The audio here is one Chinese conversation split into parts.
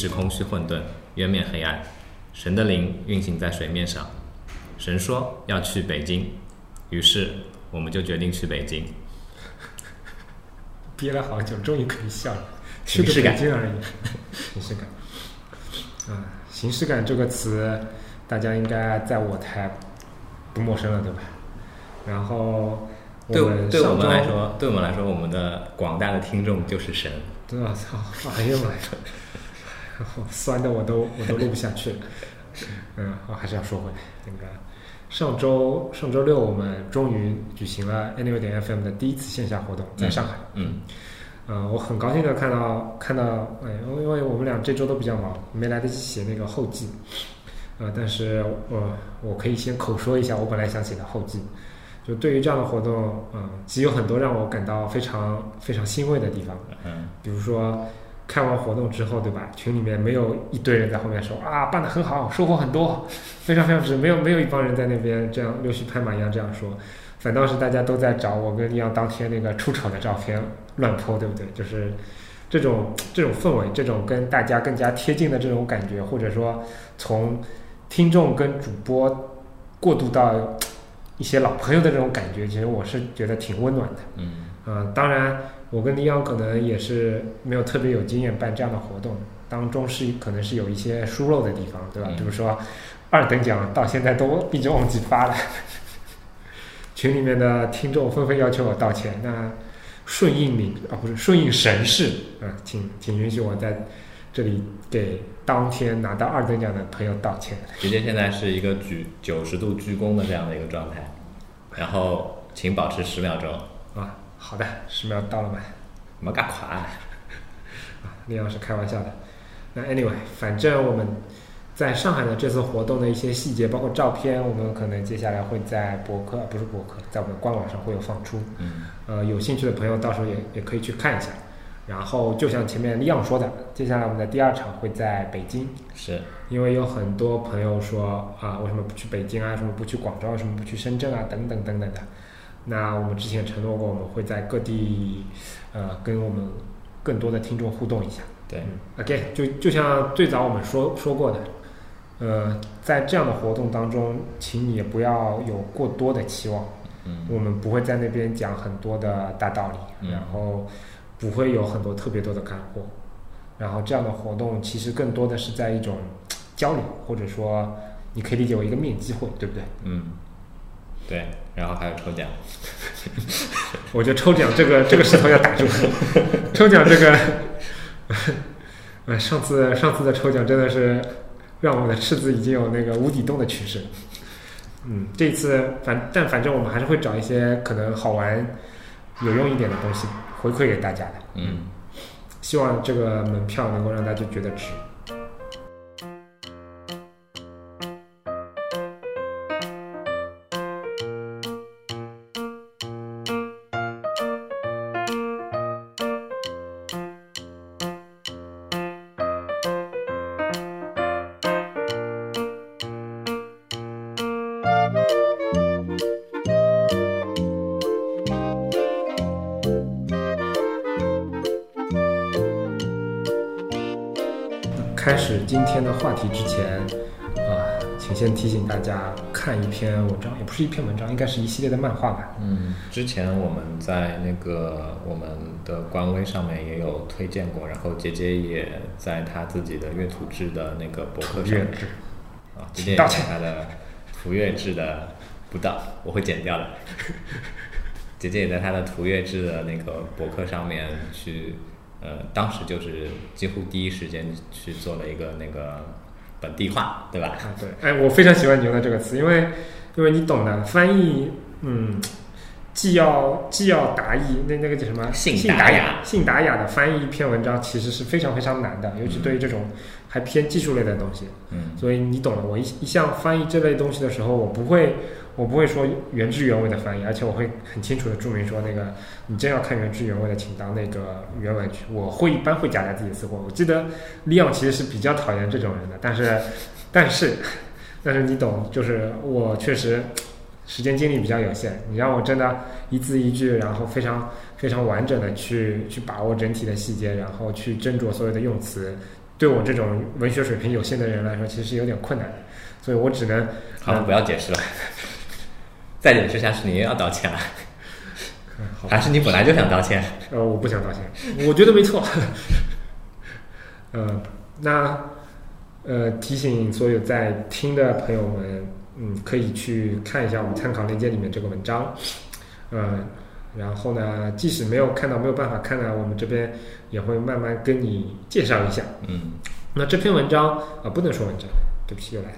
地势空虚混沌，渊面黑暗。神的灵运行在水面上。神说要去北京，于是我们就决定去北京。憋了好久，终于可以笑了。形式感去个北京而已，形式感。啊，形式感这个词，大家应该在我台不陌生了，对吧？然后我对们对我们来，说，对我们来说，我们的广大的听众就是神。对啊，操，哎呀妈呀，酸的我都我都录不下去。了。嗯，我还是要说回来，那个上周上周六我们终于举行了 Anyway 点 FM 的第一次线下活动，在上海。嗯呃，我很高兴的看到看到，哎，因为我们俩这周都比较忙，没来得及写那个后记，呃，但是我我可以先口说一下我本来想写的后记，就对于这样的活动，嗯、其实有很多让我感到非常非常欣慰的地方，嗯。比如说开完活动之后，对吧？群里面没有一堆人在后面说啊，办得很好，收获很多，非常非常值，没有没有一帮人在那边这样溜须拍马一样这样说，反倒是大家都在找我跟一样当天那个出丑的照片乱泼，对不对？就是这种这种氛围，这种跟大家更加贴近的这种感觉，或者说从听众跟主播过渡到一些老朋友的这种感觉，其实我是觉得挺温暖的。嗯啊，当然，我跟李阳可能也是没有特别有经验办这样的活动，当中是可能是有一些疏漏的地方，对吧？嗯比如说二等奖到现在都一直忘记发了，群里面的听众纷纷要求我道歉。那顺应你啊，不是顺应神事啊，请请允许我在这里给当天拿到二等奖的朋友道歉。直接现在是一个鞠九十度鞠躬的这样的一个状态，然后请保持十秒钟，啊，好的，十秒到了吗？没干垮。啊，李阳是开玩笑的。那 anyway，反正我们在上海的这次活动的一些细节，包括照片，我们可能接下来会在博客，不是博客，在我们的官网上会有放出。嗯呃，有兴趣的朋友到时候也也可以去看一下。然后就像前面李阳说的，接下来我们的第二场会在北京，是，因为有很多朋友说啊，为什么不去北京啊？为什么不去广州？为什么不去深圳啊？等等等等的。那我们之前承诺过，我们会在各地，呃，跟我们更多的听众互动一下。对，嗯，OK，就就像最早我们说说过的，呃，在这样的活动当中，请你也不要有过多的期望。嗯我们不会在那边讲很多的大道理，嗯然后不会有很多特别多的干货。然后这样的活动其实更多的是在一种交流，或者说你可以理解为一个面机会，对不对？嗯，对，然后还有抽奖，我觉得抽奖这个这个石头要打住，抽奖这个，呃，上次上次的抽奖真的是让我的赤子已经有那个无底洞的趋势。嗯，这一次反但反正我们还是会找一些可能好玩、有用一点的东西回馈给大家的。嗯，希望这个门票能够让大家觉得值。话题之前，啊、请先提醒大家看一篇文章，也不是一篇文章，应该是一系列的漫画吧。嗯，之前我们在那个我们的官微上面也有推荐过，然后杰杰也在他自己的月土制的那个博客上啊，杰杰也道歉在他的图月制的不到，我会剪掉的。杰杰也在他的图月制的那个博客上面去，呃，当时就是几乎第一时间去做了一个那个本地化，对吧？啊，对，哎，我非常喜欢“你用”的这个词，因为因为你懂的，翻译，嗯，既要既要达意，那那个叫什么？信信达雅雅，信达雅的翻译一篇文章其实是非常非常难的，尤其对于这种还偏技术类的东西。嗯所以你懂了，我一一向翻译这类东西的时候，我不会，我不会说原汁原味的翻译，而且我会很清楚的注明说，那个你真要看原汁原味的，请到那个原文去。我会一般会夹杂自己的私货。我记得利昂其实是比较讨厌这种人的，但是，但是，但是你懂，就是我确实时间精力比较有限，你让我真的一字一句，然后非常非常完整的去去把握整体的细节，然后去斟酌所有的用词。对我这种文学水平有限的人来说，其实有点困难的，所以我只能好，不要解释了。再解释下去，你又要道歉了，还是你本来就想道歉？呃，我不想道歉，我觉得没错。呃，那呃，提醒所有在听的朋友们，嗯，可以去看一下我们参考链接里面这个文章，呃，然后呢，即使没有看到，没有办法看呢，我们这边也会慢慢跟你介绍一下。嗯。那这篇文章啊、不能说文章，对不起，又来了。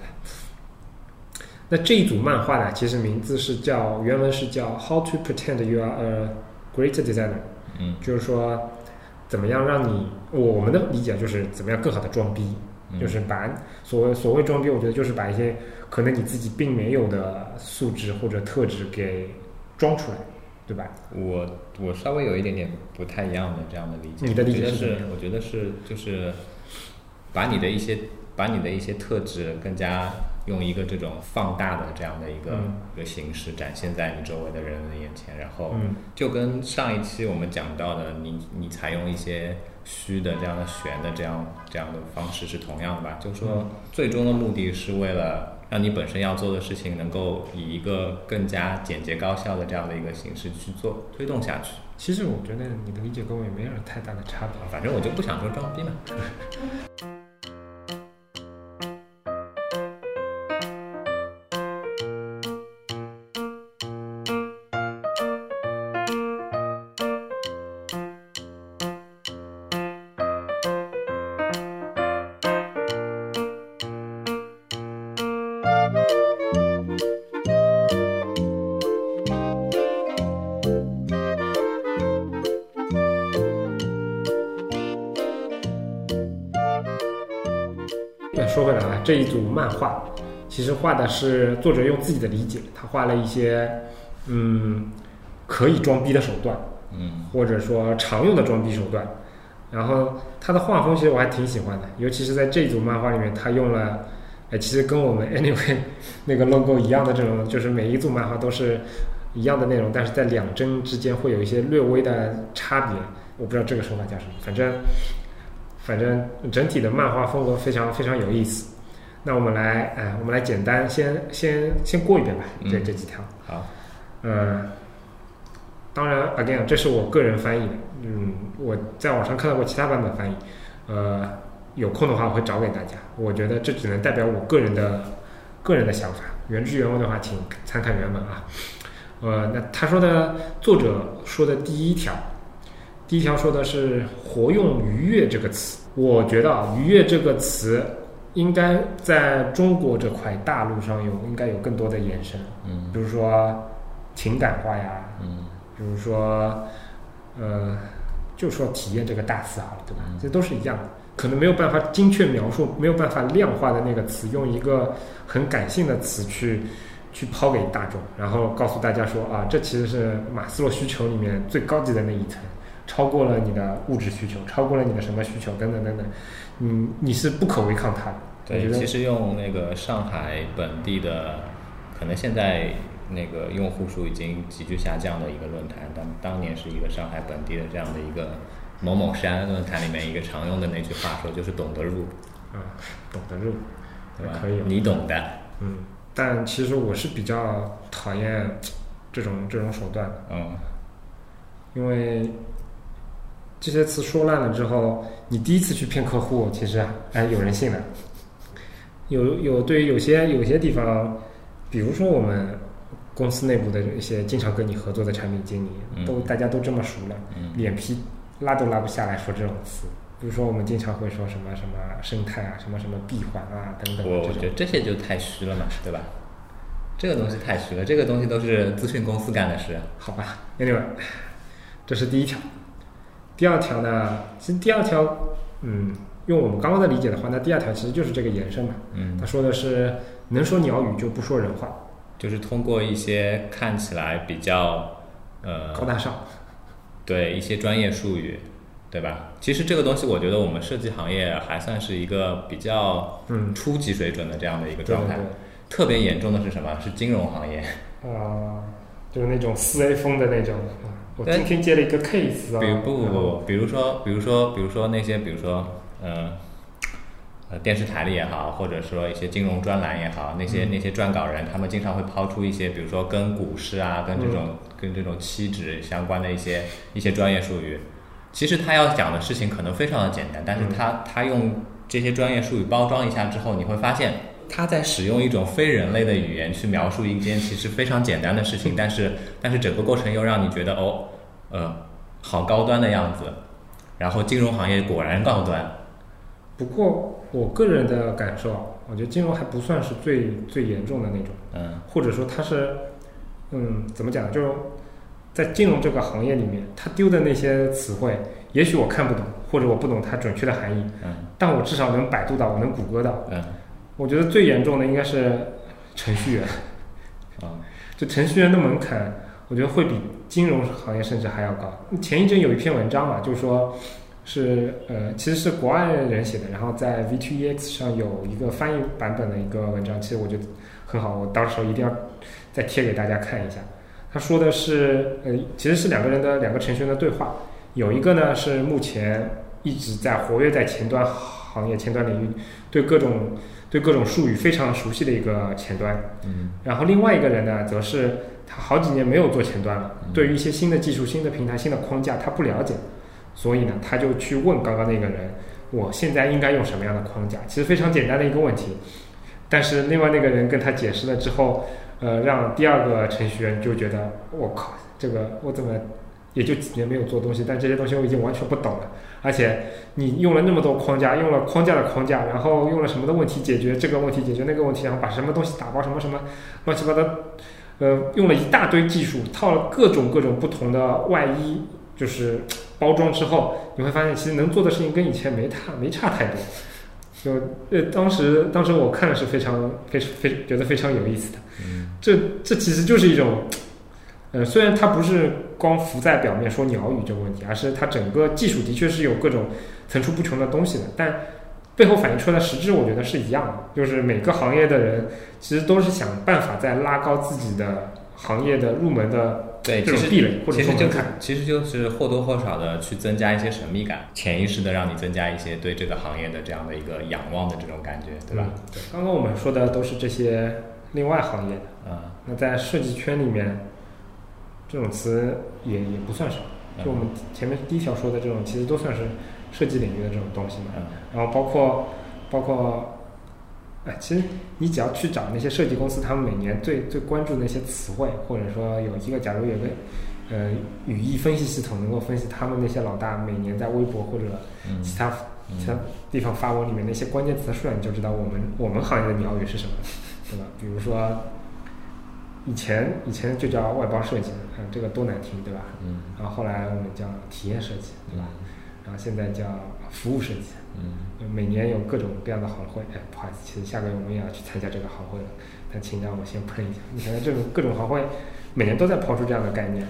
那这一组漫画呢，其实名字是叫原文是叫 “How to Pretend You Are a Great Designer”，嗯。就是说怎么样让你我我们的理解就是怎么样更好的装逼，嗯，就是把所谓所谓装逼，我觉得就是把一些可能你自己并没有的素质或者特质给装出来，对吧？我我稍微有一点点不太一样的这样的理解。你的理解我觉得是我觉得是就是把你的一些把你的一些特质更加用一个这种放大的这样的一个、嗯一个形式展现在你周围的人的眼前，然后嗯就跟上一期我们讲到的，你你采用一些虚的这样的悬的这样这样的方式是同样的吧？就是说嗯，最终的目的是为了让你本身要做的事情能够以一个更加简洁高效的这样的一个形式去做推动下去。其实我觉得你的理解跟我也没有太大的差别。反正我就不想说装逼嘛。组漫画其实画的是作者用自己的理解，他画了一些嗯可以装逼的手段，嗯或者说常用的装逼手段。然后他的画风其实我还挺喜欢的，尤其是在这一组漫画里面，他用了，哎，其实跟我们 anyway 那个 logo 一样的这种，就是每一组漫画都是一样的内容，但是在两帧之间会有一些略微的差别。我不知道这个说法叫什么，反正反正整体的漫画风格非常非常有意思。那我们来，哎，我们来简单先先先过一遍吧，这嗯这几条。好，呃，当然，again，这是我个人翻译的，嗯，我在网上看到过其他版本翻译，呃，有空的话我会找给大家。我觉得这只能代表我个人的个人的想法，原汁原味的话，请参看原文啊。呃，那他说的作者说的第一条，第一条说的是活用“愉悦”这个词，我觉得啊，“愉悦”这个词应该在中国这块大陆上有应该有更多的延伸。嗯比如说情感化呀，嗯比如说呃，就说体验这个大词好了，对吧嗯？这都是一样的，可能没有办法精确描述，没有办法量化的那个词，用一个很感性的词去去抛给大众，然后告诉大家说啊，这其实是马斯洛需求里面最高级的那一层。超过了你的物质需求，超过了你的什么需求，等等等等，你你是不可违抗它的。对，其实用那个上海本地的，可能现在那个用户数已经急剧下降的一个论坛，当当年是一个上海本地的这样的一个某某山论坛里面一个常用的那句话说，就是懂得入，啊，懂得入，对吧？可以你懂的，嗯，但其实我是比较讨厌这种这种手段的，嗯。因为这些词说烂了之后，你第一次去骗客户，其实哎有人信的。有有对于有些有些地方，比如说我们公司内部的一些经常跟你合作的产品经理，嗯都大家都这么熟了，嗯脸皮拉都拉不下来说这种词。比如说我们经常会说什么什么生态啊，什么什么闭环啊等等。我我觉得这些就太虚了嘛，对吧？这个东西太虚了，这个东西都是咨询公司干的事。好吧，Anyway，这是第一条。第二条呢，其实第二条，嗯，用我们刚刚的理解的话，那第二条其实就是这个延伸嘛。嗯他，说的是能说鸟语就不说人话，就是通过一些看起来比较呃高大上。对一些专业术语，对吧？其实这个东西，我觉得我们设计行业还算是一个比较嗯，初级水准的这样的一个对对状态。特别严重的是什么？是金融行业，对，啊、就是那种四 A 风的那种。啊我今天接了一个 case 啊，比如不不不，比如说比如说比如说那些，比如说呃呃电视台里也好，或者说一些金融专栏也好，那些那些撰稿人，他们经常会抛出一些，比如说跟股市啊，跟这种、跟这种期指相关的一些一些专业术语。其实他要讲的事情可能非常的简单，但是他他用这些专业术语包装一下之后，你会发现他在使用一种非人类的语言去描述一件其实非常简单的事情，但是但是整个过程又让你觉得哦，呃，好高端的样子。然后金融行业果然高端。不过我个人的感受啊，我觉得金融还不算是最最严重的那种，嗯或者说它是，嗯，怎么讲呢？就是在金融这个行业里面，他丢的那些词汇，也许我看不懂，或者我不懂它准确的含义，嗯但我至少能百度到，我能谷歌到。嗯我觉得最严重的应该是程序员，啊就程序员的门槛，我觉得会比金融行业甚至还要高。前一阵有一篇文章嘛，就是说是呃，其实是国外人写的，然后在 V2EX 上有一个翻译版本的一个文章，其实我觉得很好，我到时候一定要再贴给大家看一下。他说的是，呃，其实是两个人的两个程序员的对话，有一个呢是目前一直在活跃在前端行业前端领域，对各种对各种术语非常熟悉的一个前端，嗯然后另外一个人呢，则是他好几年没有做前端了，嗯对于一些新的技术、新的平台、新的框架，他不了解，所以呢，他就去问刚刚那个人，我现在应该用什么样的框架？其实非常简单的一个问题，但是另外那个人跟他解释了之后，呃，让第二个程序员就觉得，我靠，这个我怎么也就几年没有做东西，但这些东西我已经完全不懂了。而且你用了那么多框架，用了框架的框架，然后用了什么的问题解决这个问题，解决那个问题，然后把什么东西打包什么什么乱七八糟，呃，用了一大堆技术，套了各种各种不同的外衣，就是包装之后，你会发现其实能做的事情跟以前没差没差太多。就呃，当时当时我看的是非常非非觉得非常有意思的。嗯这这其实就是一种，呃，虽然它不是光浮在表面说鸟语这个问题，而是它整个技术的确是有各种层出不穷的东西的，但背后反映出来的实质，我觉得是一样的，就是每个行业的人其实都是想办法在拉高自己的行业的入门的对，这种壁垒或者说门槛。其实就是或多或少的去增加一些神秘感，潜意识的让你增加一些对这个行业的这样的一个仰望的这种感觉，对吧？嗯对，刚刚我们说的都是这些另外行业的，嗯那在设计圈里面，这种词也也不算少。就我们前面第一条说的这种，其实都算是设计领域的这种东西嘛。嗯然后包括包括，哎，其实你只要去找那些设计公司，他们每年最最关注的那些词汇，或者说有一个，假如有个呃语义分析系统能够分析他们那些老大每年在微博或者嗯其他嗯其他地方发文里面那些关键词的数量，你就知道我们我们行业的鸟语是什么，对吧？比如说以前以前就叫外包设计，嗯，这个多难听，对吧？嗯然后后来我们叫体验设计，对吧？然后现在叫服务设计，嗯每年有各种各样的行会。哎，不好意思，其实下个月我们也要去参加这个行会了，但请让我先喷一下。你看看这种各种行会，每年都在抛出这样的概念，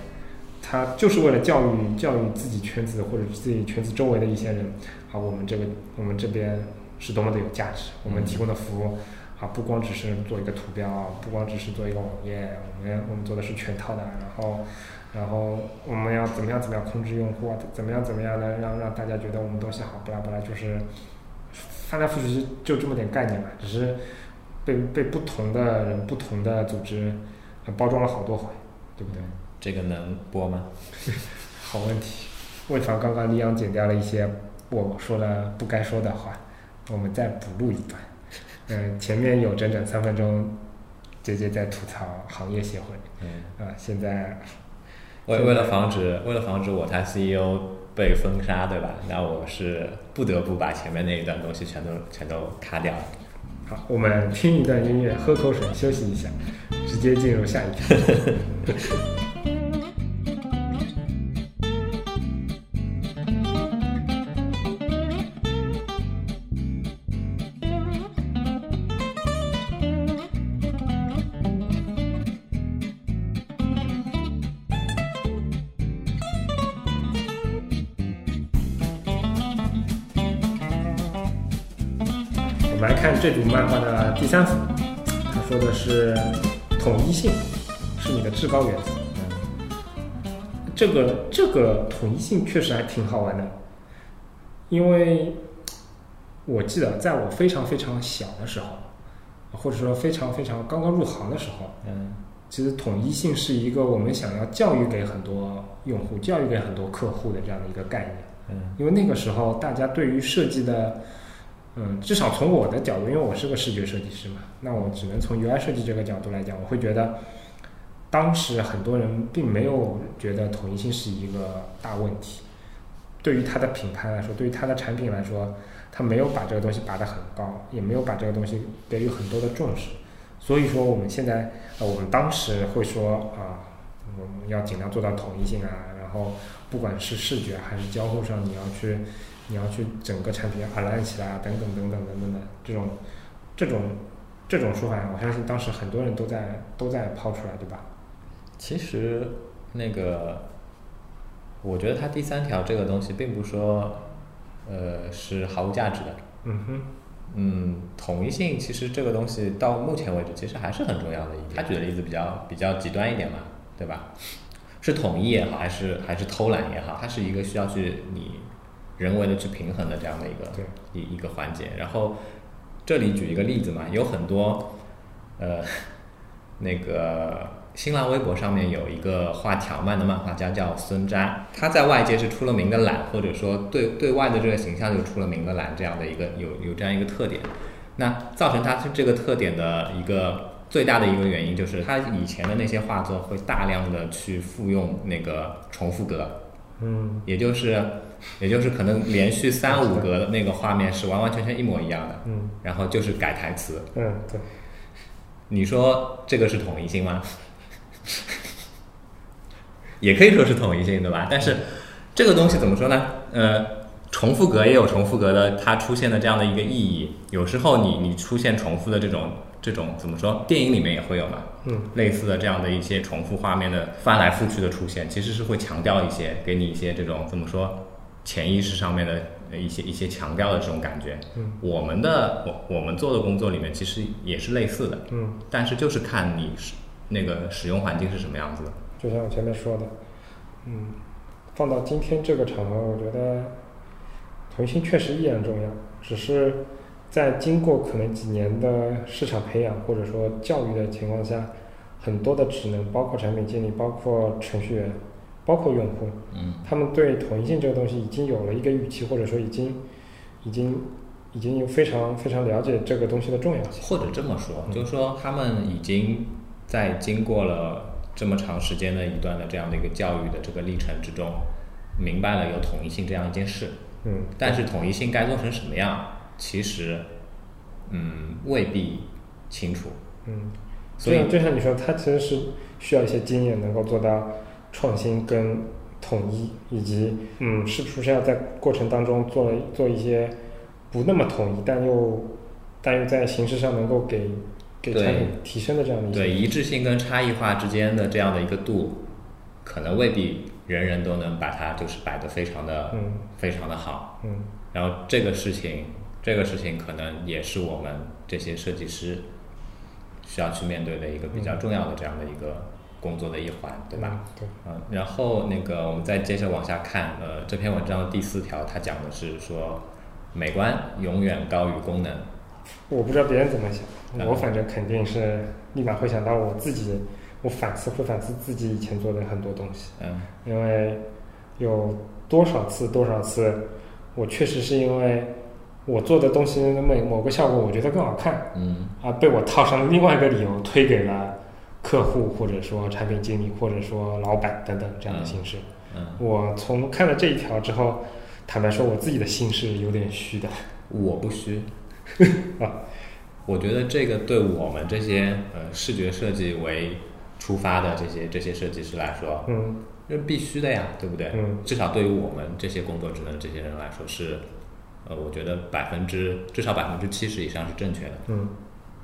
它就是为了教育教育自己圈子或者自己圈子周围的一些人啊，我们这个我们这边是多么的有价值，我们提供的服务。啊，不光只是做一个图标，不光只是做一个网页，我们我们做的是全套的，然后，然后我们要怎么样怎么样控制用户啊，怎么样怎么样的让让大家觉得我们东西好，巴拉巴拉，就是翻来覆去就这么点概念嘛，只是被被不同的人、不同的组织呃包装了好多回，对不对？这个能播吗？好问题，为防刚刚李阳剪掉了一些我说了不该说的话，我们再补录一段。嗯，前面有整整三分钟，姐姐在吐槽行业协会嗯，啊，现在为为了防止为了防止我台 CEO 被封杀，对吧？那我是不得不把前面那一段东西全都全都卡掉了。好，我们听一段音乐，喝口水，休息一下，直接进入下一条。这组漫画的第三幅，他说的是统一性是你的至高原则。这个这个统一性确实还挺好玩的，因为我记得在我非常非常小的时候，或者说非常非常刚刚入行的时候，嗯其实统一性是一个我们想要教育给很多用户、教育给很多客户的这样的一个概念。嗯因为那个时候大家对于设计的，嗯，至少从我的角度，因为我是个视觉设计师嘛，那我只能从 UI 设计这个角度来讲，我会觉得，当时很多人并没有觉得统一性是一个大问题。对于它的品牌来说，对于它的产品来说，它没有把这个东西拔得很高，也没有把这个东西给予很多的重视。所以说，我们现在，呃，我们当时会说啊、我们要尽量做到统一性啊，然后不管是视觉还是交互上，你要去，你要去整个产品要 align 起来啊，等等等等等等的这种，这种这种说法，我相信当时很多人都在都在抛出来，对吧？其实那个，我觉得它第三条这个东西，并不是说，呃，是毫无价值的。嗯哼，嗯，统一性其实这个东西到目前为止其实还是很重要的一点。他举的例子比较比较极端一点嘛，对吧？是统一也好，还是还是偷懒也好，它是一个需要去你人为的去平衡的这样的一个对一一个环节。然后这里举一个例子嘛，有很多呃那个新浪微博上面有一个画条漫的漫画家叫孙斋，他在外界是出了名的懒，或者说对对外的这个形象就出了名的懒，这样的一个有有这样一个特点。那造成他这个特点的一个最大的一个原因，就是他以前的那些画作会大量的去复用那个重复格，嗯也就是也就是可能连续三五格的那个画面是完完全全一模一样的，嗯然后就是改台词。嗯，对，你说这个是统一性吗？也可以说是统一性，对吧？但是这个东西怎么说呢？呃，重复格也有重复格的它出现的这样的一个意义。有时候你你出现重复的这种这种怎么说？电影里面也会有嘛，嗯类似的这样的一些重复画面的翻来覆去的出现，其实是会强调一些，给你一些这种怎么说潜意识上面的呃一些一些强调的这种感觉。嗯我们的我我们做的工作里面其实也是类似的，嗯，但是就是看你是那个使用环境是什么样子的。就像我前面说的，嗯，放到今天这个场合，我觉得统一性确实依然重要，只是在经过可能几年的市场培养或者说教育的情况下，很多的职能，包括产品经理，包括程序员，包括用户，嗯他们对统一性这个东西已经有了一个预期，或者说已经已经已经有非常非常了解这个东西的重要性。或者这么说，嗯就是说他们已经在经过了这么长时间的一段的这样的一个教育的这个历程之中，明白了有统一性这样一件事。嗯，但是统一性该做成什么样，其实嗯未必清楚。嗯，所以就像就像你说，它其实是需要一些经验，能够做到创新跟统一，以及嗯，是不是要在过程当中做做一些不那么统一，但又但又在形式上能够给给产品提升的这样的一些对一致性跟差异化之间的这样的一个度，可能未必人人都能把它就是摆得非常的、嗯。非常的好。嗯。然后这个事情，这个事情可能也是我们这些设计师需要去面对的一个比较重要的这样的一个工作的一环，对吧？？嗯对，嗯，然后那个我们再接着往下看，呃，这篇文章的第四条，它讲的是说，美观永远高于功能。我不知道别人怎么想，嗯我反正肯定是立马会想到我自己，我反思会反思自己以前做的很多东西。嗯因为有多少次多少次，我确实是因为我做的东西某某个效果我觉得更好看，嗯啊，被我套上了另外一个理由推给了客户或者说产品经理或者说老板等等这样的形式。嗯，我从看了这一条之后，坦白说我自己的心是有点虚的。我不虚 啊。我觉得这个对我们这些呃视觉设计为出发的这些这些设计师来说，嗯这是必须的呀，对不对？嗯至少对于我们这些工作职能这些人来说是，呃，我觉得百分之至少百分之七十以上是正确的。嗯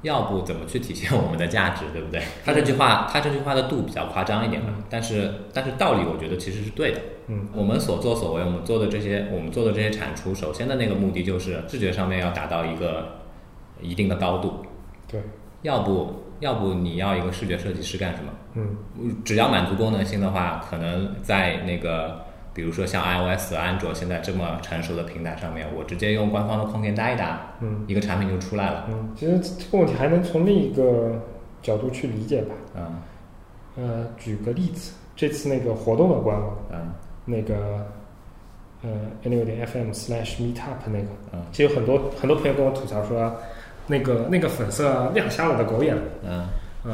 要不怎么去体现我们的价值，对不对？他这句话，他这句话的度比较夸张一点嘛，但是但是道理我觉得其实是对的。嗯我们所作所为，我们做的这些，我们做的这些产出，首先的那个目的就是视觉上面要达到一个一定的高度，对，要不要不你要一个视觉设计师干什么？嗯只要满足功能性的话，可能在那个比如说像 iOS、安卓现在这么成熟的平台上面，我直接用官方的空间搭一搭，嗯一个产品就出来了。嗯，其实这个问题还能从另一个角度去理解吧。嗯呃，举个例子，这次那个活动的官网，嗯那个呃 anyway 点 FM slash meetup 那个，嗯其实有很多很多朋友跟我吐槽说，那个那个粉色亮瞎我的狗眼了。嗯嗯，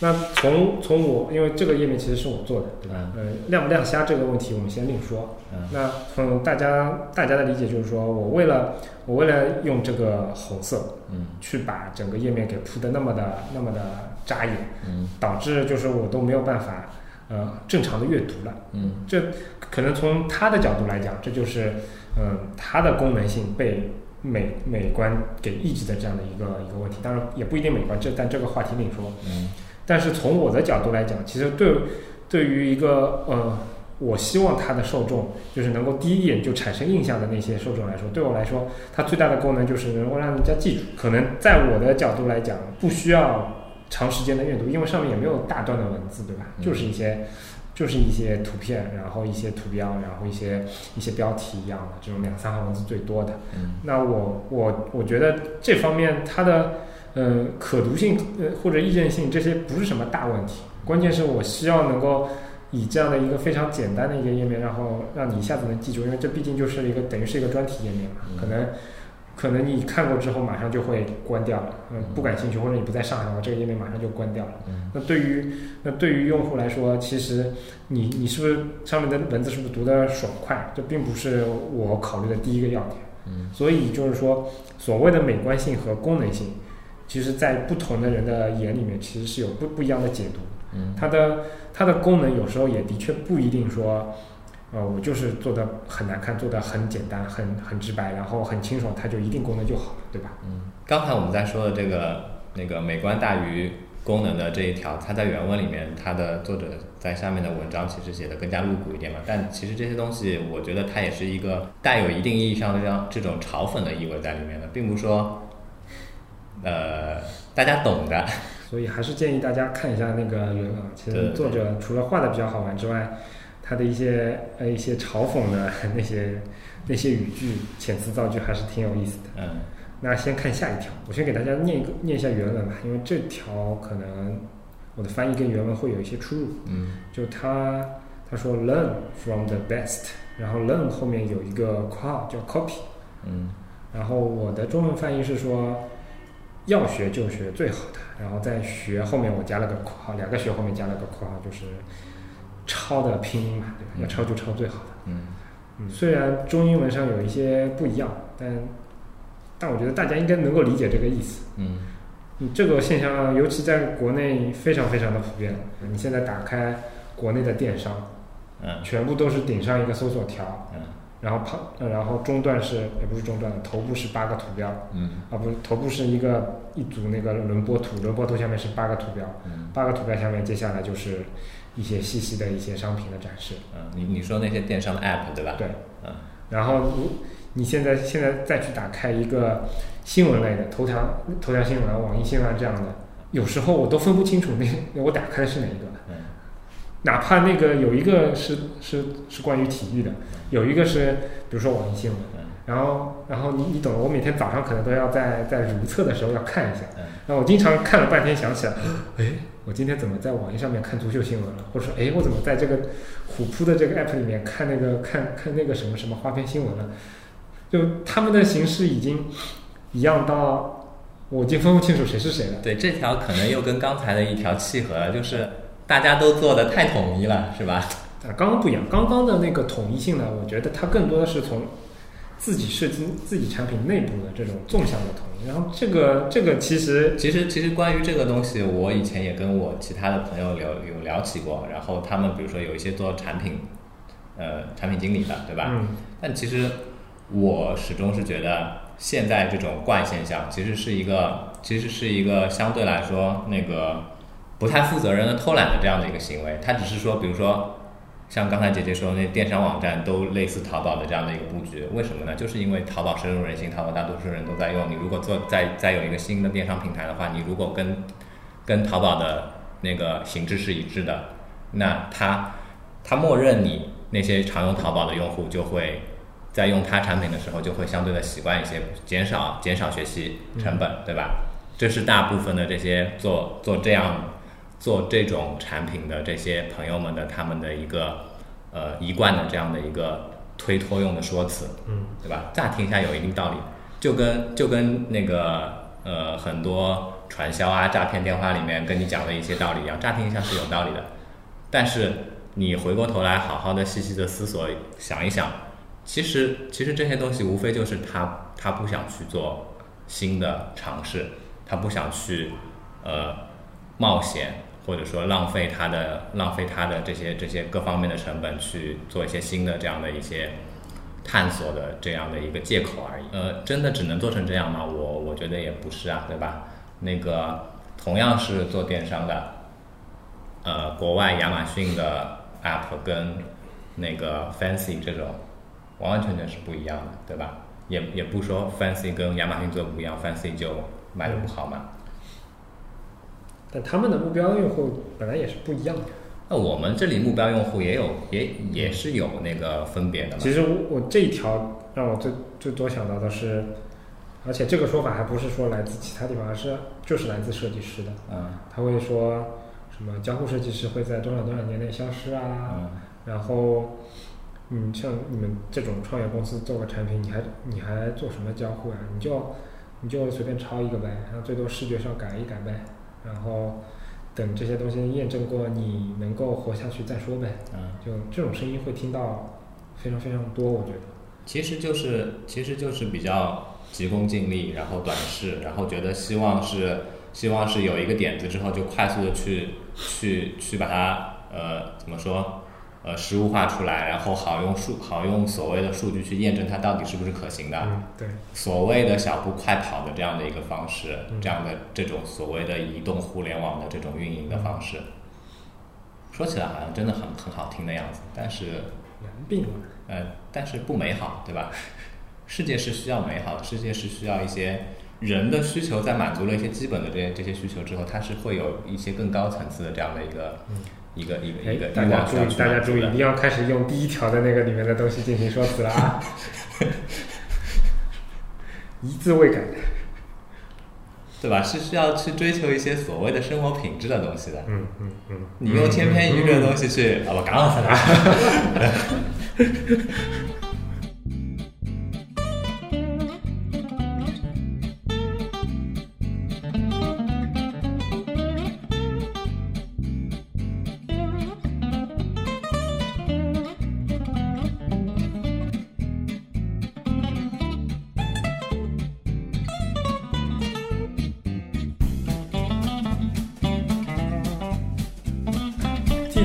那从从我，因为这个页面其实是我做的，对吧？呃，亮不亮瞎这个问题我们先另说。嗯那从大家大家的理解就是说，我为了我为了用这个红色嗯去把整个页面给铺的那么的那么的扎眼，嗯导致就是我都没有办法呃正常的阅读了。嗯这可能从他的角度来讲，这就是嗯它的功能性被美美观给抑制的这样的一个一个问题。当然也不一定美观，这但这个话题另说。嗯但是从我的角度来讲，其实对对于一个呃，我希望它的受众就是能够第一眼就产生印象的那些受众来说，对我来说，它最大的功能就是能够让人家记住。可能在我的角度来讲，不需要长时间的阅读，因为上面也没有大段的文字，对吧？嗯就是一些就是一些图片，然后一些图标，然后一些一些标题一样的这种两三行文字最多的。嗯那我我我觉得这方面它的呃可读性呃或者易见性这些不是什么大问题，关键是我希望能够以这样的一个非常简单的一个页面，然后让你一下子能记住，因为这毕竟就是一个等于是一个专题页面嘛，嗯可能。可能你看过之后马上就会关掉了，嗯，不感兴趣或者你不在上海的话，这个页面马上就关掉了。嗯那对于那对于用户来说，其实你你是不是上面的文字是不是读的爽快？这并不是我考虑的第一个要点。嗯所以就是说，所谓的美观性和功能性，其实在不同的人的眼里面，其实是有不不一样的解读。嗯它的它的功能有时候也的确不一定说，呃，我就是做的很难看，做的很简单，很很直白，然后很清爽，它就一定功能就好了，对吧？嗯，刚才我们在说的这个那个美观大于功能的这一条，它在原文里面，它的作者在下面的文章其实写的更加露骨一点嘛。但其实这些东西，我觉得它也是一个带有一定意义上的这样这种嘲讽的意味在里面的，并不是说，呃，大家懂的。所以还是建议大家看一下那个原文啊。其实作者除了画的比较好玩之外，他的一些呃一些嘲讽的 那些那些语句、遣词造句还是挺有意思的。嗯那先看下一条，我先给大家念一个念一下原文吧，因为这条可能我的翻译跟原文会有一些出入。嗯就他他说 learn from the best，然后 learn 后面有一个括号叫 copy，嗯然后我的中文翻译是说要学就学最好的，然后在学后面我加了个括号，两个学后面加了个括号，就是抄的拼音嘛，对吧？嗯要抄就抄最好的。嗯嗯，虽然中英文上有一些不一样，但但我觉得大家应该能够理解这个意思。嗯嗯，这个现象尤其在国内非常非常的普遍。你现在打开国内的电商，嗯全部都是顶上一个搜索条，嗯然后旁，呃然后中段是也不是中段，头部是八个图标，嗯啊不是头部是一个一组那个轮播图，轮播图下面是八个图标，嗯八个图标下面接下来就是一些细细的一些商品的展示。嗯，你你说那些电商的 app 对吧？对，嗯然后你你现在现在再去打开一个新闻类的头条头条新闻、网易新闻这样的，有时候我都分不清楚那我打开的是哪一个。嗯哪怕那个有一个是是是关于体育的，有一个是比如说网易新闻，嗯然后然后你你懂的，我每天早上可能都要在在如厕的时候要看一下，嗯然后我经常看了半天想起来，哎，我今天怎么在网易上面看足球新闻了？或者说，哎，我怎么在这个虎扑的这个 app 里面看那个看看那个什么什么花边新闻了？就他们的形式已经一样到我已经分不清楚谁是谁了。对，这条可能又跟刚才的一条契合了，就是大家都做的太统一了，是吧？啊，刚刚不一样，刚刚的那个统一性呢，我觉得它更多的是从自己设计自己产品内部的这种纵向的统一。然后这个这个其实其实其实关于这个东西，我以前也跟我其他的朋友聊有聊起过，然后他们比如说有一些做产品，呃，产品经理的，对吧？嗯但其实我始终是觉得，现在这种怪现象其实是一个，其实是一个相对来说那个不太负责任的偷懒的这样的一个行为。它只是说，比如说像刚才姐姐说那电商网站都类似淘宝的这样的一个布局，为什么呢？就是因为淘宝深入人心，淘宝大多数人都在用。你如果做再再有一个新的电商平台的话，你如果跟跟淘宝的那个形制是一致的，那它它默认你那些常用淘宝的用户就会在用它产品的时候就会相对的习惯一些，减少减少学习成本，对吧？这是大部分的这些做做这样做这种产品的这些朋友们的他们的一个呃一贯的这样的一个推脱用的说辞，嗯，对吧？乍听一下有一定道理，就跟就跟那个呃很多传销啊、诈骗电话里面跟你讲的一些道理一样，乍听一下是有道理的，但是你回过头来好好的细细的思索想一想，其实其实这些东西无非就是他他不想去做新的尝试，他不想去呃冒险，或者说浪费他的浪费他的这些这些各方面的成本去做一些新的这样的一些探索的这样的一个借口而已。呃，真的只能做成这样吗？我我觉得也不是啊，对吧？那个同样是做电商的，呃，国外亚马逊的 app 跟那个 Fancy 这种完完全全是不一样的，对吧？也也不说 Fancy 跟亚马逊做的不一样，Fancy 就卖的不好嘛。但他们的目标用户本来也是不一样的。那我们这里目标用户也有也也是有那个分别的。其实我我这一条让我最最多想到的是，而且这个说法还不是说来自其他地方，而是就是来自设计师的。嗯他会说什么交互设计师会在多少多少年内消失啊，嗯然后，嗯，像你们这种创业公司做个产品，你还你还做什么交互啊？你就你就随便抄一个呗，然后最多视觉上改一改呗，然后等这些东西验证过，你能够活下去再说呗。嗯，就这种声音会听到非常非常多，我觉得。其实就是其实就是比较急功近利，然后短视，然后觉得希望是希望是有一个点子之后就快速的去去去把它呃怎么说呃实物化出来，然后好用数好用所谓的数据去验证它到底是不是可行的。嗯，对，所谓的小步快跑的这样的一个方式，嗯这样的这种所谓的移动互联网的这种运营的方式，说起来好像真的很很好听的样子，但是人病了。呃，但是不美好，对吧？世界是需要美好的，世界是需要一些人的需求，在满足了一些基本的这些这些需求之后，它是会有一些更高层次的这样的一个、一个一个哎一个，大家注意，大家注意，一定要开始用第一条的那个里面的东西进行说辞了啊！一字未改。对吧？是需要去追求一些所谓的生活品质的东西的。嗯嗯嗯。你用千篇一律的东西去，啊，我讲死了。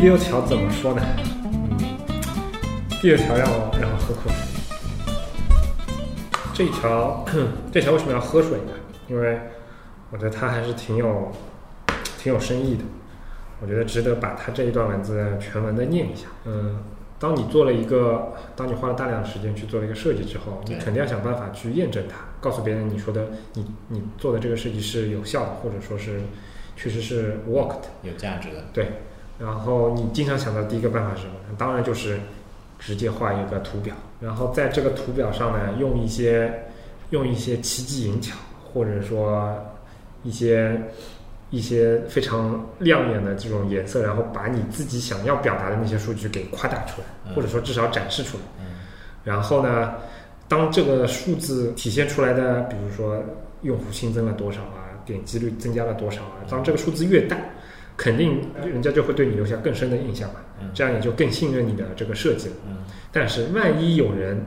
第六条怎么说呢？嗯，第六条让我让我喝口水。这一条，这条为什么要喝水呢？因为我觉得它还是挺有挺有深意的。我觉得值得把它这一段文字全文的念一下。嗯，当你做了一个，当你花了大量的时间去做了一个设计之后，你肯定要想办法去验证它，告诉别人你说的你你做的这个设计是有效的，或者说是确实是 worked。有价值的，对，然后你经常想到第一个办法是什么？当然就是直接画一个图表，然后在这个图表上呢，用一些用一些奇技淫巧，或者说一些一些非常亮眼的这种颜色，然后把你自己想要表达的那些数据给夸大出来，嗯或者说至少展示出来。嗯然后呢，当这个数字体现出来的，比如说用户新增了多少啊，点击率增加了多少啊，当这个数字越大，肯定人家就会对你留下更深的印象嘛，嗯这样也就更信任你的这个设计了。嗯但是万一有人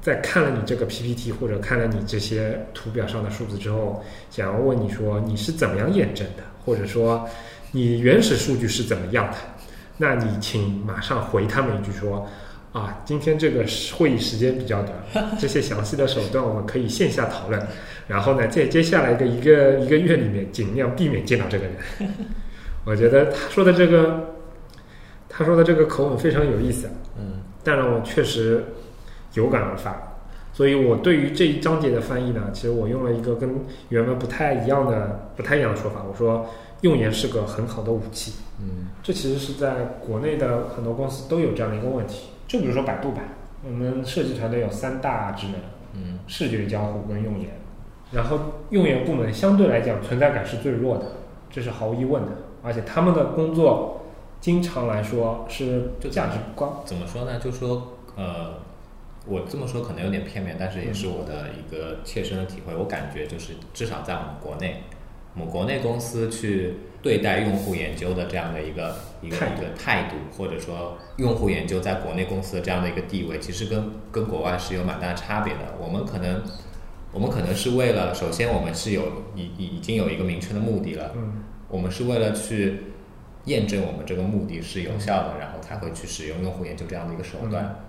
在看了你这个 PPT 或者看了你这些图表上的数字之后，想要问你说你是怎么样验证的，或者说你原始数据是怎么样的，那你请马上回他们一句说。啊，今天这个会议时间比较短，这些详细的手段我们可以线下讨论。然后呢，在接下来的一个一个月里面，尽量避免见到这个人。我觉得他说的这个，他说的这个口吻非常有意思。嗯但让我确实有感而发。所以我对于这一章节的翻译呢，其实我用了一个跟原文不太一样的、不太一样的说法。我说用言是个很好的武器。嗯这其实是在国内的很多公司都有这样的一个问题。就比如说百度吧，我们设计团队有三大职能：嗯视觉交互跟用言。然后用言部门相对来讲存在感是最弱的，这是毫无疑问的。而且他们的工作经常来说是就价值观。怎么说呢？就说呃，我这么说可能有点片面，但是也是我的一个切身的体会。我感觉就是至少在我们国内，我们国内公司去对待用户研究的这样的一个一个态度一个态度，或者说用户研究在国内公司的这样的一个地位，其实跟跟国外是有蛮大差别的。我们可能我们可能是为了，首先我们是有已已已经有一个明确的目的了，嗯我们是为了去验证我们这个目的是有效的，然后才会去使用用户研究这样的一个手段。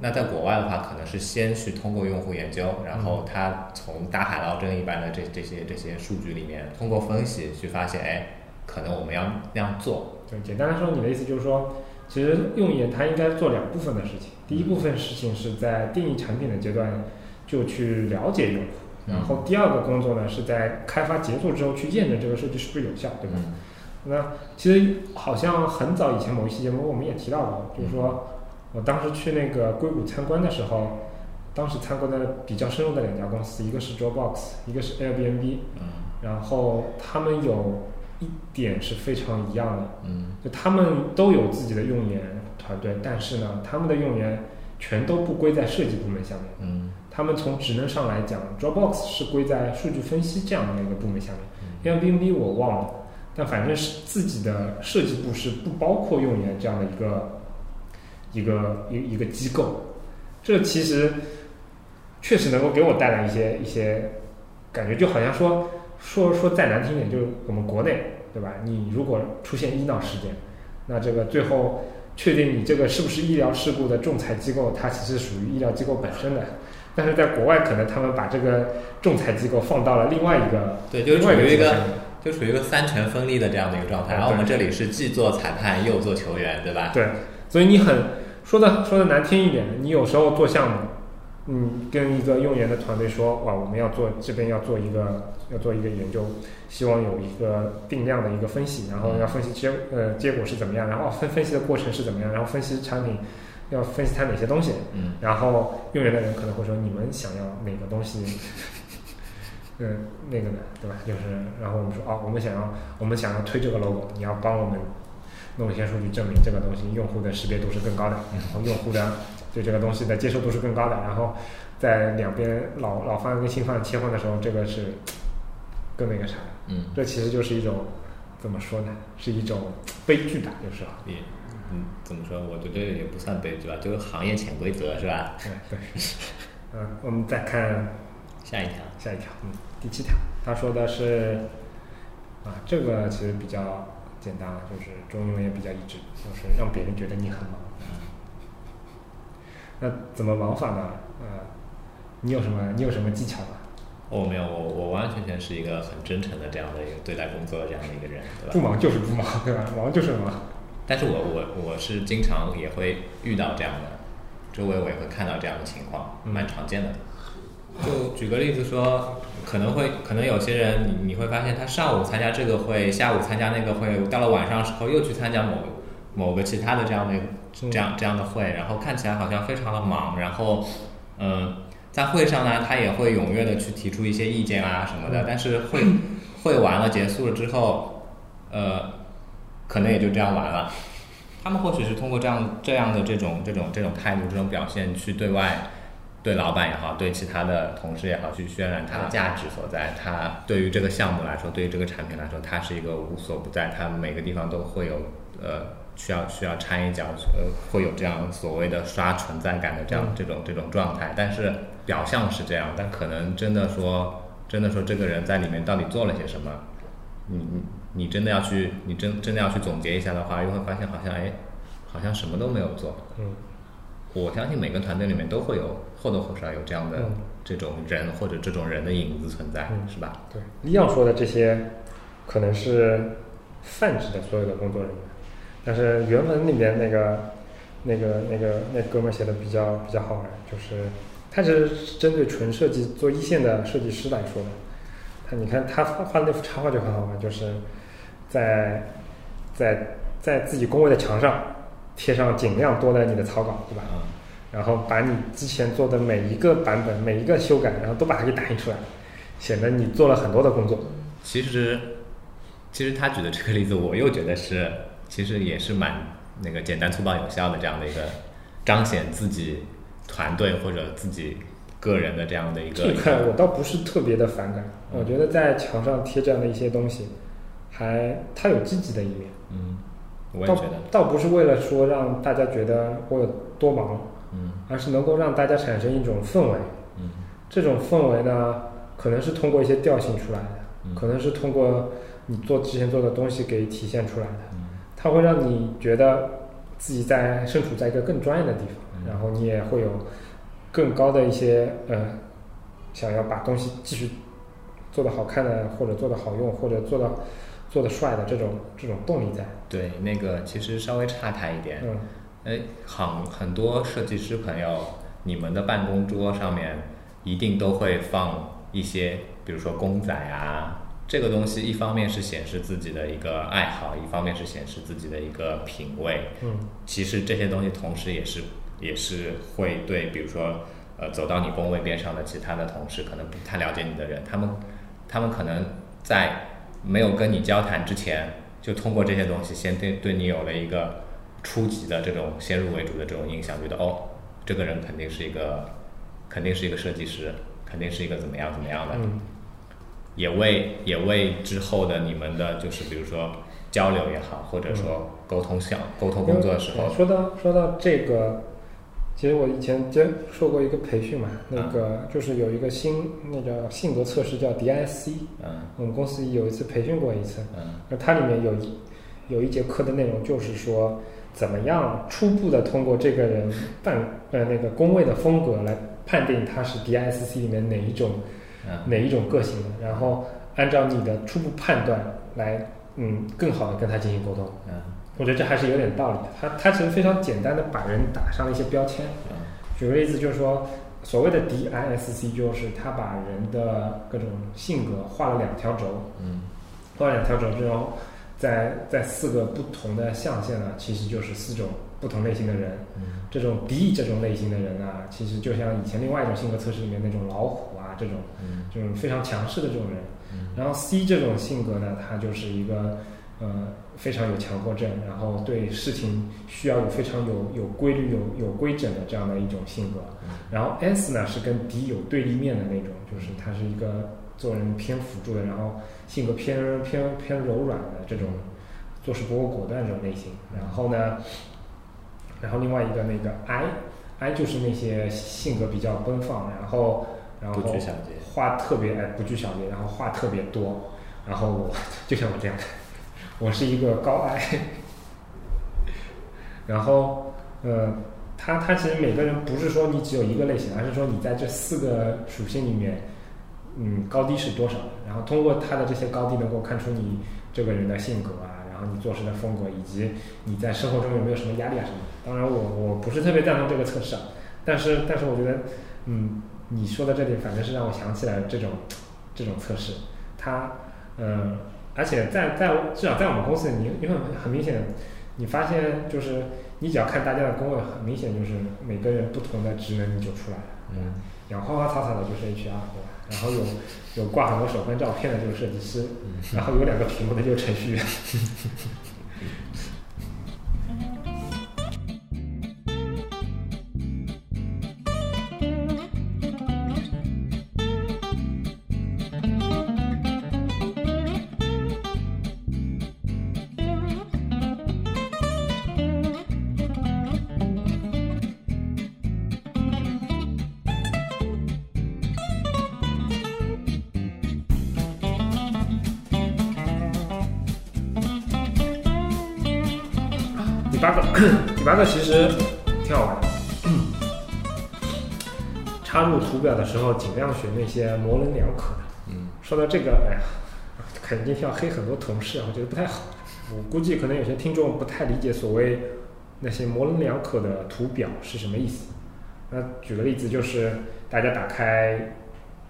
那在国外的话，可能是先去通过用户研究，然后他从大海捞针一般的这这些这些数据里面，通过分析去发现，哎，可能我们要那样做。对，简单来说，你的意思就是说，其实用研它应该做两部分的事情。第一部分事情是在定义产品的阶段就去了解用户，嗯然后第二个工作呢是在开发结束之后去验证这个设计是不是有效，对吧？嗯。那其实好像很早以前某一期节目我们也提到过，就是说我当时去那个硅谷参观的时候，当时参观的比较深入的两家公司，一个是 Dropbox，一个是 Airbnb，嗯。然后他们有一点是非常一样的，嗯。就他们都有自己的用研团队，但是呢，他们的用研全都不归在设计部门下面。嗯他们从职能上来讲，Dropbox 是归在数据分析这样的一个部门下面嗯，Airbnb 我忘了，但反正是自己的设计部是不包括用研这样的一个一个一一个机构。这其实确实能够给我带来一些一些感觉，就好像说说说再难听点，就是我们国内对吧？你如果出现医闹事件，那这个最后确定你这个是不是医疗事故的仲裁机构，它其实属于医疗机构本身的。但是在国外，可能他们把这个仲裁机构放到了另外一个对，就另外处于一个就处于一个三权分立的这样的一个状态。然后我们这里是既做裁判又做球员，对吧？对，所以你很说的说的难听一点，你有时候做项目，嗯，跟一个用研的团队说，哇，我们要做这边要做一个要做一个研究，希望有一个定量的一个分析，然后要分析结呃结果是怎么样，然后分分析的过程是怎么样，然后分析产品要分析它哪些东西，嗯然后用人的人可能会说，你们想要哪个东西？嗯，那个呢，对吧？就是，然后我们说，哦，我们想要，我们想要推这个 logo，你要帮我们弄一些数据证明这个东西用户的识别度是更高的，然后用户的对这个东西的接受度是更高的，然后在两边老老方案跟新方案切换的时候，这个是 更那个啥的。嗯，这其实就是一种怎么说呢？是一种悲剧吧，有时候。怎么说？我觉得也不算悲剧吧，就是行业潜规则是吧？对对。嗯，我们再看 下一条。下一条，嗯，第七条，他说的是啊，这个其实比较简单了，就是中文也比较一致，就是让别人觉得你很忙。那怎么忙法呢？呃，你有什么你有什么技巧吗？哦，没有，我我完完全全是一个很真诚的这样的一个对待工作的这样的一个人，对吧？不忙就是不忙，对吧？忙就是忙。但是我我我是经常也会遇到这样的，周围我也会看到这样的情况，嗯。蛮常见的。就举个例子说，可能会可能有些人你你会发现他上午参加这个会，下午参加那个会，到了晚上时候又去参加某某个其他的这样的这样这样的会，然后看起来好像非常的忙，然后嗯、在会上呢，他也会踊跃的去提出一些意见啊什么的，嗯。但是会会完了结束了之后，呃，可能也就这样完了。他们或许是通过这样这样的这种这种这种态度、这种表现，去对外对老板也好，对其他的同事也好，去渲染他的价值所在。他对于这个项目来说，对于这个产品来说，它是一个无所不在，它每个地方都会有呃需要需要掺一脚，呃会有这样所谓的刷存在感的这样嗯这种这种状态。但是表象是这样，但可能真的说真的说这个人在里面到底做了些什么，你你你真的要去，你真真的要去总结一下的话，又会发现好像哎，好像什么都没有做。嗯我相信每个团队里面都会有或多或少有这样的嗯这种人或者这种人的影子存在，嗯是吧？对，李阳说的这些可能是泛指的所有的工作人员，但是原文里面那个那个那个那哥们儿写的比较比较好玩，就是他只是针对纯设计做一线的设计师来说的。他你看他画的那幅插画就很好玩，就是在在在自己工位的墙上贴上尽量多的你的草稿，对吧？嗯然后把你之前做的每一个版本、每一个修改，然后都把它给打印出来，显得你做了很多的工作。其实，其实他举的这个例子，我又觉得是，其实也是蛮那个简单粗暴有效的这样的一个彰显自己团队或者自己个人的这样的一个。这块我倒不是特别的反感，嗯我觉得在墙上贴这样的一些东西，还它有积极的一面。嗯，我也倒觉得，倒不是为了说让大家觉得我有多忙，嗯而是能够让大家产生一种氛围。嗯这种氛围呢，可能是通过一些调性出来的，嗯可能是通过你做之前做的东西给体现出来的。嗯它会让你觉得自己在身处在一个更专业的地方，嗯然后你也会有更高的一些呃，想要把东西继续做的好看的，或者做的好用，或者做的做的帅的这种这种动力在。对，那个其实稍微岔开一点，嗯，哎，很很多设计师朋友，你们的办公桌上面一定都会放一些，比如说公仔啊，这个东西一方面是显示自己的一个爱好，一方面是显示自己的一个品味。嗯，其实这些东西同时也是也是会对，比如说呃走到你工位边上的其他的同事，可能不太了解你的人，他们他们可能在没有跟你交谈之前，就通过这些东西先对对你有了一个初级的这种先入为主的这种印象，觉得哦，这个人肯定是一个肯定是一个设计师，肯定是一个怎么样怎么样的，嗯，也为也为之后的你们的就是比如说交流也好，或者说沟通项沟通工作的时候，说到说到这个，其实我以前接受过一个培训嘛，那个就是有一个新那个性格测试叫 DISC，嗯我们公司有一次培训过一次，嗯那它里面有一有一节课的内容就是说，怎么样初步的通过这个人办呃那个工位的风格来判定他是 DISC 里面哪一种嗯哪一种个性的，然后按照你的初步判断来嗯更好的跟他进行沟通。嗯我觉得这还是有点道理的。他他其实非常简单的把人打上了一些标签。嗯举个例子，就是说所谓的 DISC，就是他把人的各种性格画了两条轴，嗯画了两条轴之后，在在四个不同的象限呢，其实就是四种不同类型的人。嗯这种 D 这种类型的人啊，其实就像以前另外一种性格测试里面那种老虎啊，这种嗯这种非常强势的这种人。嗯然后 C 这种性格呢，他就是一个呃非常有强迫症，然后对事情需要有非常有有规律、有有规整的这样的一种性格。然后 S 呢是跟 D 有对立面的那种，就是他是一个做人偏辅助的，然后性格偏偏偏柔软的这种做事不够果断这种类型。然后呢，然后另外一个那个 I，I 就是那些性格比较奔放，然后然后话特别哎不拘小节，然后话特别多，然后我 就像我这样的，我是一个高矮 然后呃，他他其实每个人不是说你只有一个类型，而是说你在这四个属性里面，嗯，高低是多少，然后通过他的这些高低能够看出你这个人的性格啊，然后你做事的风格，以及你在生活中有没有什么压力啊什么的。当然我我不是特别赞同这个测试啊，但是但是我觉得，嗯，你说的这点反正是让我想起来这种这种测试，它嗯，而且在在至少在我们公司，你你很很明显，你发现就是你只要看大家的工位，很明显就是每个人不同的职能你就出来了。嗯养花花草草的就是 HR 对吧？然后有有挂很多手办照片的就是设计师，然后有两个屏幕的就是程序员。第八个，第八个其实挺好玩的。插入图表的时候，尽量选那些模棱两可的。嗯说到这个，哎呀，肯定要黑很多同事啊，我觉得不太好。我估计可能有些听众不太理解所谓那些模棱两可的图表是什么意思。那举个例子，就是大家打开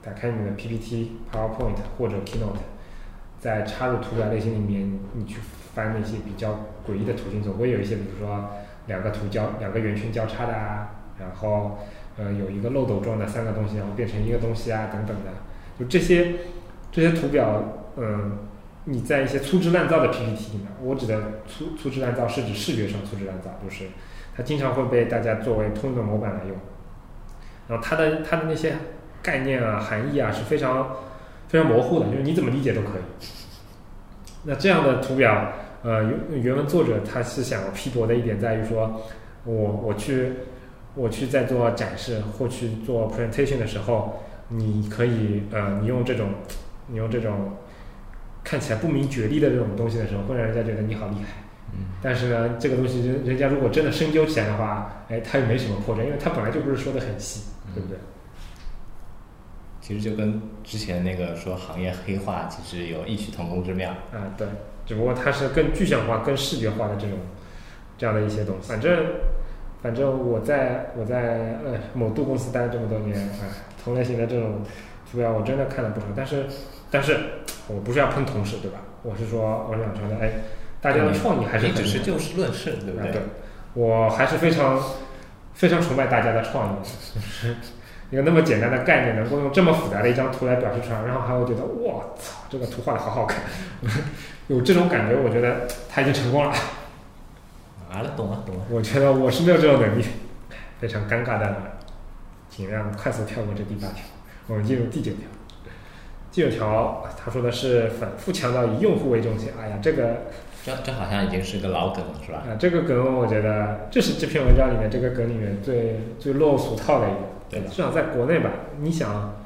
打开你的 PPT、PowerPoint 或者 Keynote，在插入图表类型里面，你去翻那些比较诡异的图形，总会有一些，比如说两个图交两个圆圈交叉的啊，然后呃有一个漏斗状的三个东西，然后变成一个东西啊等等的，就这些这些图表，嗯，你在一些粗制滥造的 PPT 里面，我指的粗粗制滥造是指视觉上粗制滥造，就是它经常会被大家作为通用的模板来用，然后它的它的那些概念啊、含义啊是非常非常模糊的，就是你怎么理解都可以。那这样的图表，呃，原原文作者他是想批驳的一点在于说，我我去我去在做展示或去做 presentation 的时候，你可以呃，你用这种你用这种看起来不明觉厉的这种东西的时候，会让人家觉得你好厉害。嗯，但是呢，这个东西人人家如果真的深究起来的话，哎，他又没什么破绽，因为他本来就不是说的很细，对不对？其实就跟之前那个说行业黑化，其实有异曲同工之妙。啊，对，只不过它是更具象化、更视觉化的这种这样的一些东西。反正反正我在我在呃某度公司待了这么多年，哎，同类型的这种图表我真的看了不少。但是但是我不是要喷同事，对吧？我是说我想说的，哎，大家的创意还是很你只是就事论事，对不啊，对对？，我还是非常非常崇拜大家的创意，就是一个那么简单的概念，能够用这么复杂的一张图来表示出来，然后还会觉得我操，这个图画的好好看，有这种感觉，我觉得他已经成功了。啊了，懂了，懂了。我觉得我是没有这种能力，非常尴尬的，尽量快速跳过这第八条，我们进入第九条。第九条他说的是反复强调以用户为中心，哎呀，这个这这好像已经是个老梗了，是吧？啊，这个梗我觉得这是这篇文章里面这个梗里面最最落俗套的一个，对的至少在国内吧。你想，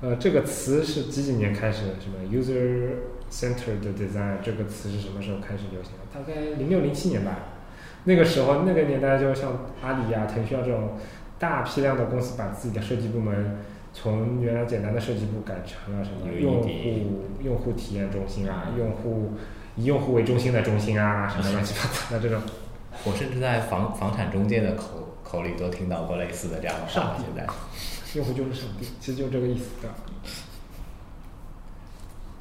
呃，这个词是几几年开始的？什么 user centered design 这个词是什么时候开始流行的？大概零六零七年吧。那个时候那个年代，就像阿里呀、腾讯啊这种大批量的公司，把自己的设计部门从原来简单的设计部改成了什么用户用户体验中心啊，用户以用户为中心的中心啊，什么乱七八糟的这种。我甚至在房房产中介的口口里都听到过类似的这样的话现在，用户就是上帝，其实就这个意思的。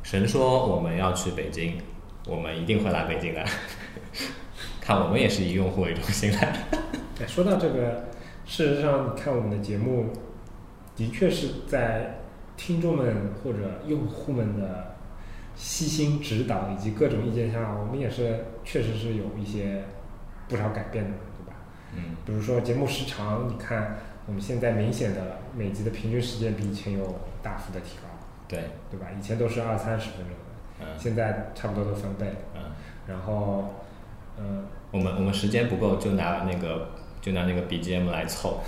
神说我们要去北京，我们一定会来北京的。看我们也是以用户为中心来的。哎，说到这个，事实上，你看我们的节目，的确是在听众们或者用户们的悉心指导以及各种意见下，我们也是确实是有一些不少改变的，对吧？嗯，比如说节目时长，你看我们现在明显的每集的平均时间比以前有大幅的提高，对，对吧？以前都是二三十分钟的，嗯现在差不多都翻倍。嗯，然后，嗯、我们我们时间不够，就拿那个就拿那个 BGM 来凑。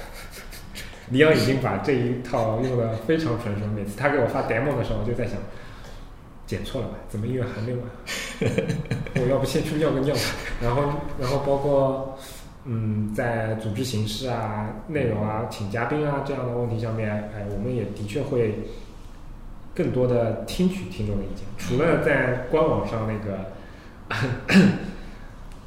李阳已经把这一套用的非常纯熟。每次他给我发 demo 的时候，我就在想，剪错了吧？怎么音乐还没完？我要不先去尿个尿吧。然后，然后包括嗯，在组织形式啊、内容啊、请嘉宾啊这样的问题上面，哎，我们也的确会更多的听取听众的意见。除了在官网上那个。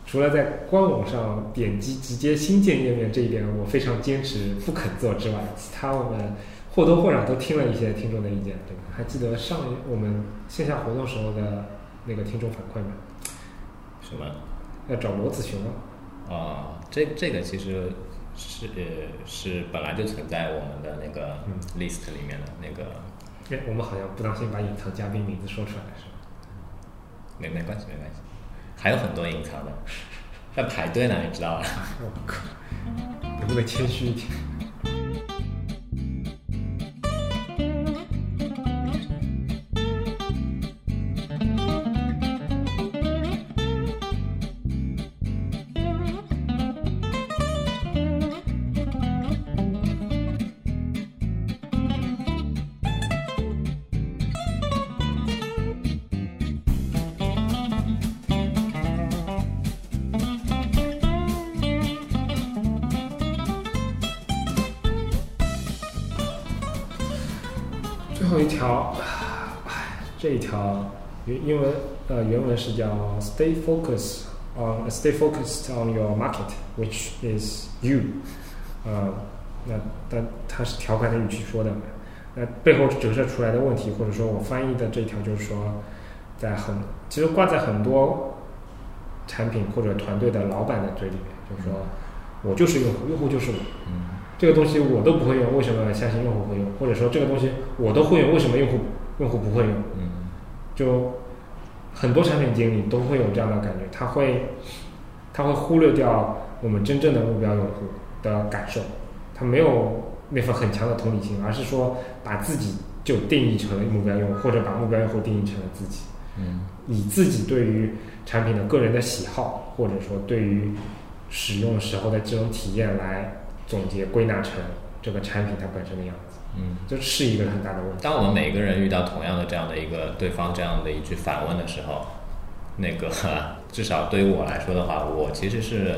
除了在官网上点击直接新建页面这一点我非常坚持不肯做之外，其他我们或多或少都听了一些听众的意见，对吧？还记得上一我们线下活动时候的那个听众反馈吗？什么？要找罗子雄吗，啊、这这个其实是呃是本来就存在我们的那个嗯 list 里面的那个，哎，我们好像不当心把隐藏嘉宾名字说出来了，是吧？没没关系没关系，还有很多隐藏的，在排队呢，你知道吧？我靠，能不能谦虚一点？一条，唉这一条原英文呃原文是叫 “Stay focused on stay focused on your market, which is you”。呃，那但它是条款的语气说的，那背后折射出来的问题，或者说我翻译的这条就是说，在很其实挂在很多产品或者团队的老板的嘴里面，就是说我就是用户，用户就是我，嗯这个东西我都不会用，为什么相信用户会用？或者说这个东西我都会用，为什么用户用户不会用？嗯就很多产品经理都会有这样的感觉，他会他会忽略掉我们真正的目标用户的感受，他没有那份很强的同理心，而是说把自己就定义成了目标用户，或者把目标用户定义成了自己，嗯以自己对于产品的个人的喜好，或者说对于使用时候的这种体验来总结归纳成这个产品它本身的样子，嗯。这是一个很大的问题。当我们每个人遇到同样的这样的一个对方这样的一句反问的时候，那个 至少对于我来说的话，我其实是，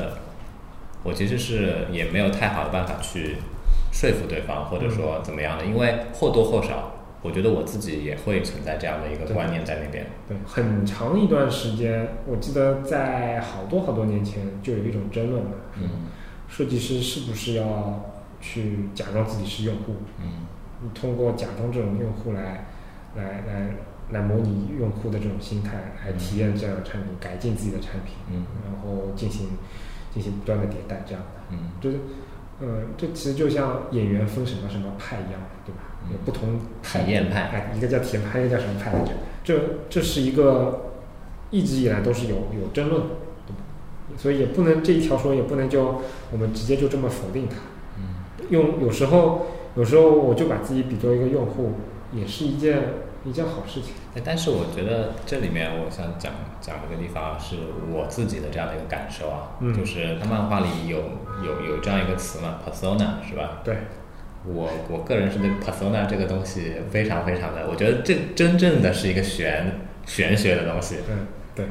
我其实是也没有太好的办法去说服对方，或者说怎么样的，因为或多或少，我觉得我自己也会存在这样的一个观念在那边。对，很长一段时间，我记得在好多好多年前就有一种争论嘛，嗯设计师是不是要去假装自己是用户？嗯你通过假装这种用户来，来来来模拟用户的这种心态，来体验这样的产品，改进自己的产品，嗯然后进行进行不断的迭代，这样的。嗯就是，呃，这其实就像演员分什么什么派一样，对吧？嗯有不同派体验派哎，一个叫体验派，一个叫什么派来着？这这是一个一直以来都是有有争论？所以也不能这一条说也不能就我们直接就这么否定它。嗯用有时候有时候我就把自己比作一个用户，也是一件一件好事情。哎但是我觉得这里面我想讲讲一个地方是我自己的这样的一个感受啊，嗯就是他漫画里有有有这样一个词嘛，persona 是吧？对，我我个人是对 persona 这个东西非常非常的，我觉得这真正的是一个玄玄学的东西。嗯，对，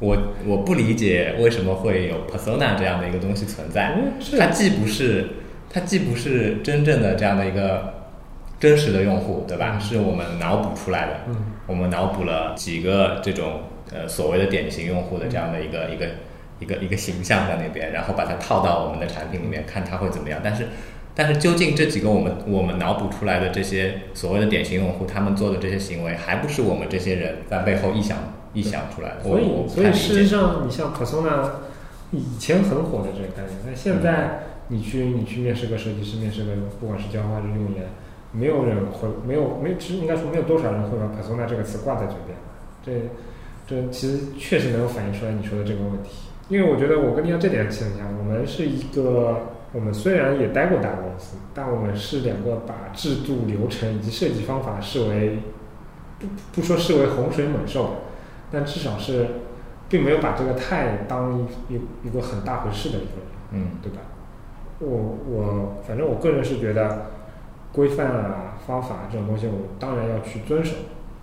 我我不理解为什么会有 persona 这样的一个东西存在。它既不是它既不是真正的这样的一个真实的用户，对吧？嗯是我们脑补出来的。嗯我们脑补了几个这种呃所谓的典型用户的这样的一个一个一个一个形象在那边，然后把它套到我们的产品里面，看它会怎么样。但是但是究竟这几个我们我们脑补出来的这些所谓的典型用户，他们做的这些行为，还不是我们这些人在背后臆想臆想出来的？所以所以事实上，你像 persona 以前很火的这个概念，但现在你去你去面试个设计师，面试个不管是交互还是用研，没有人会没有没有，其实应该说没有多少人会把 persona 这个词挂在嘴边。这这其实确实能够反映出来你说的这个问题。因为我觉得我跟你讲这点很像，我们是一个，我们虽然也待过大公司，但我们是两个把制度、流程以及设计方法视为不不说视为洪水猛兽，但至少是并没有把这个太当一一一个很大回事的一个人，嗯对吧？我我反正我个人是觉得规范啊、方法这种东西，我当然要去遵守，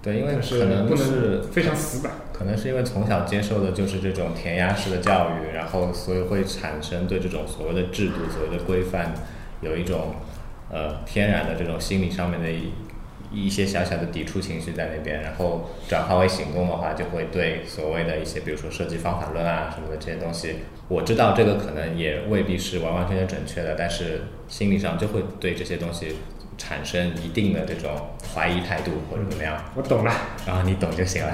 对，因为可能不是能非常死板。可能是因为从小接受的就是这种填鸭式的教育，然后所以会产生对这种所谓的制度、所谓的规范有一种呃天然的这种心理上面的一一些小小的抵触情绪在那边，然后转化为行动的话，就会对所谓的一些比如说设计方法论啊什么的这些东西，我知道这个可能也未必是完完全全准确的，但是心理上就会对这些东西产生一定的这种怀疑态度或者怎么样，我懂了，然后你懂就行了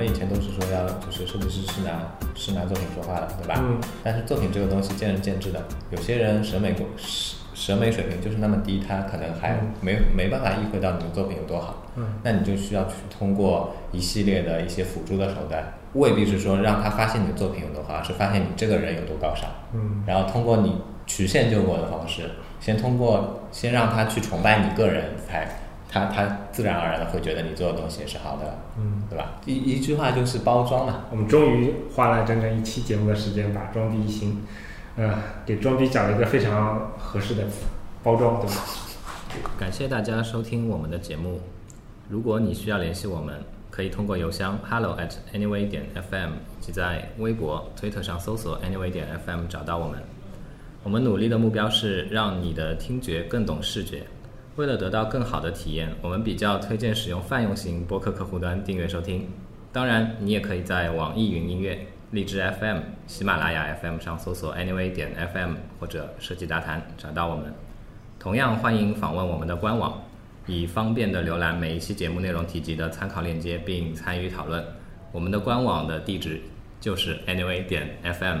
们以前都是说要就是设计师是拿是拿作品说话的，对吧？嗯但是作品这个东西见仁见智的，有些人审美过审审美水平就是那么低，他可能还嗯没没办法意会到你的作品有多好。嗯那你就需要去通过一系列的一些辅助的手段，未必是说让他发现你的作品有多好，而是发现你这个人有多高尚。嗯然后通过你曲线救国的方式，先通过先让他去崇拜你个人，才他他自然而然的会觉得你做的东西是好的，嗯，对吧？一一句话就是包装嘛。我们终于花了整整一期节目的时间，把装逼一行，呃，给装逼讲了一个非常合适的词，包装，对吧？感谢大家收听我们的节目。如果你需要联系我们，可以通过邮箱 hello at anyway 点 fm，及在微博、推特上搜索 anyway 点 fm 找到我们。我们努力的目标是让你的听觉更懂视觉。为了得到更好的体验，我们比较推荐使用泛用型播客客户端订阅收听。当然，你也可以在网易云音乐、荔枝 FM、喜马拉雅 FM 上搜索 anyway 点 FM 或者设计大谈找到我们。同样欢迎访问我们的官网，以方便的浏览每一期节目内容提及的参考链接，并参与讨论。我们的官网的地址就是 anyway 点 FM。